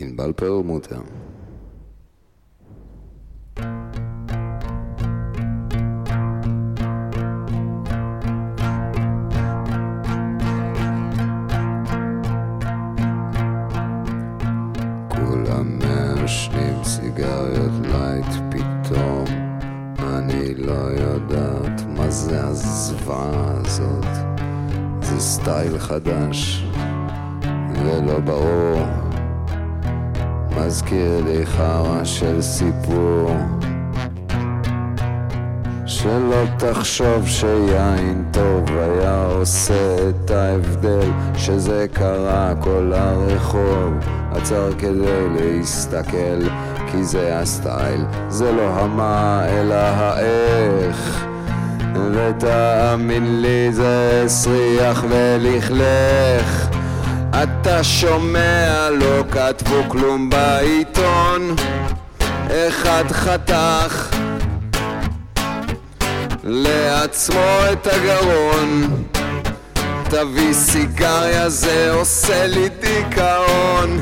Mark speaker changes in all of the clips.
Speaker 1: ענבל פרלמוטר. כולם לא חדש ולא ברור מזכיר לי חרא של סיפור. שלא תחשוב שיין טוב היה עושה את ההבדל שזה קרה כל הרחוב. עצר כדי להסתכל כי זה הסטייל זה לא המה אלא האיך. ותאמין לי זה הסריח ולכלך אתה שומע לא כתבו כלום בעיתון. אחד חתך לעצמו את הגרון. תביא סיגריה זה עושה לי דיכאון.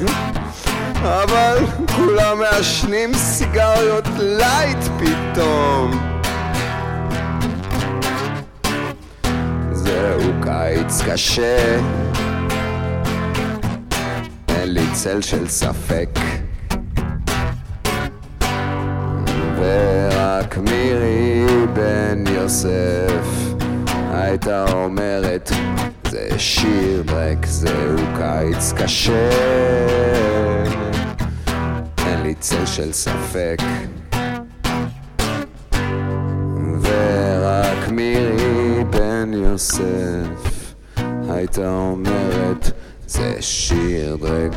Speaker 1: אבל כולם מעשנים סיגריות לייט פתאום. זהו קיץ קשה צל של ספק. ורק מירי בן יוסף הייתה אומרת זה שיר דרק, זהו קיץ קשה. אין לי צל של ספק. ורק מירי בן יוסף הייתה אומרת זה שיר דרק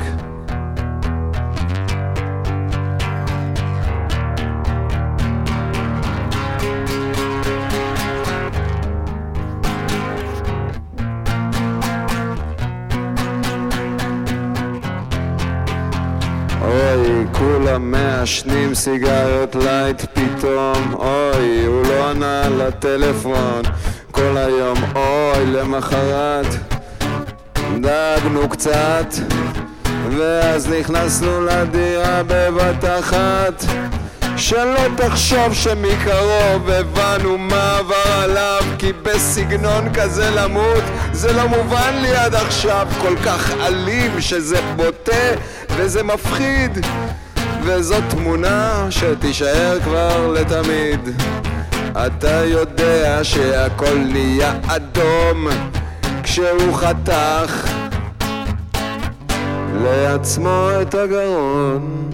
Speaker 1: מעשנים סיגריות לייט פתאום. אוי, הוא לא ענה לטלפון. כל היום אוי, למחרת דאגנו קצת ואז נכנסנו לדירה בבת אחת. שלא תחשוב שמקרוב הבנו מה עבר עליו כי בסגנון כזה למות זה לא מובן לי עד עכשיו. כל כך אלים שזה בוטה וזה מפחיד. וזו תמונה שתישאר כבר לתמיד. אתה יודע שהכל נהיה אדום כשהוא חתך לעצמו את הגרון.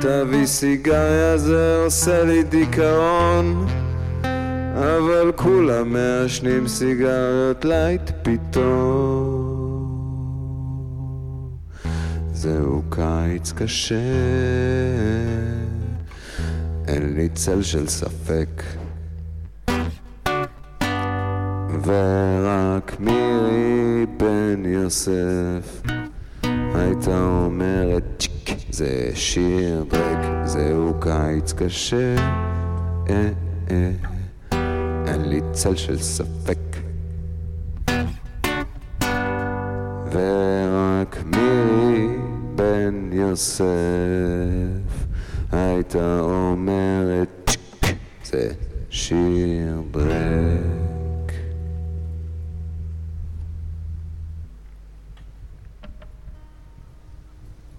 Speaker 1: תביא סיגריה זה עושה לי דיכאון. אבל כולם מעשנים סיגריות לייט פתאום. זהו קיץ קשה. אין לי צל של ספק ורק מירי בן יוסף הייתה אומרת צ'יק זה שיר דרק זהו קיץ קשה. אה אה אין לי צל של ספק. ורק מירי בן יוסף הייתה אומרת צ'יק זה שיר דרק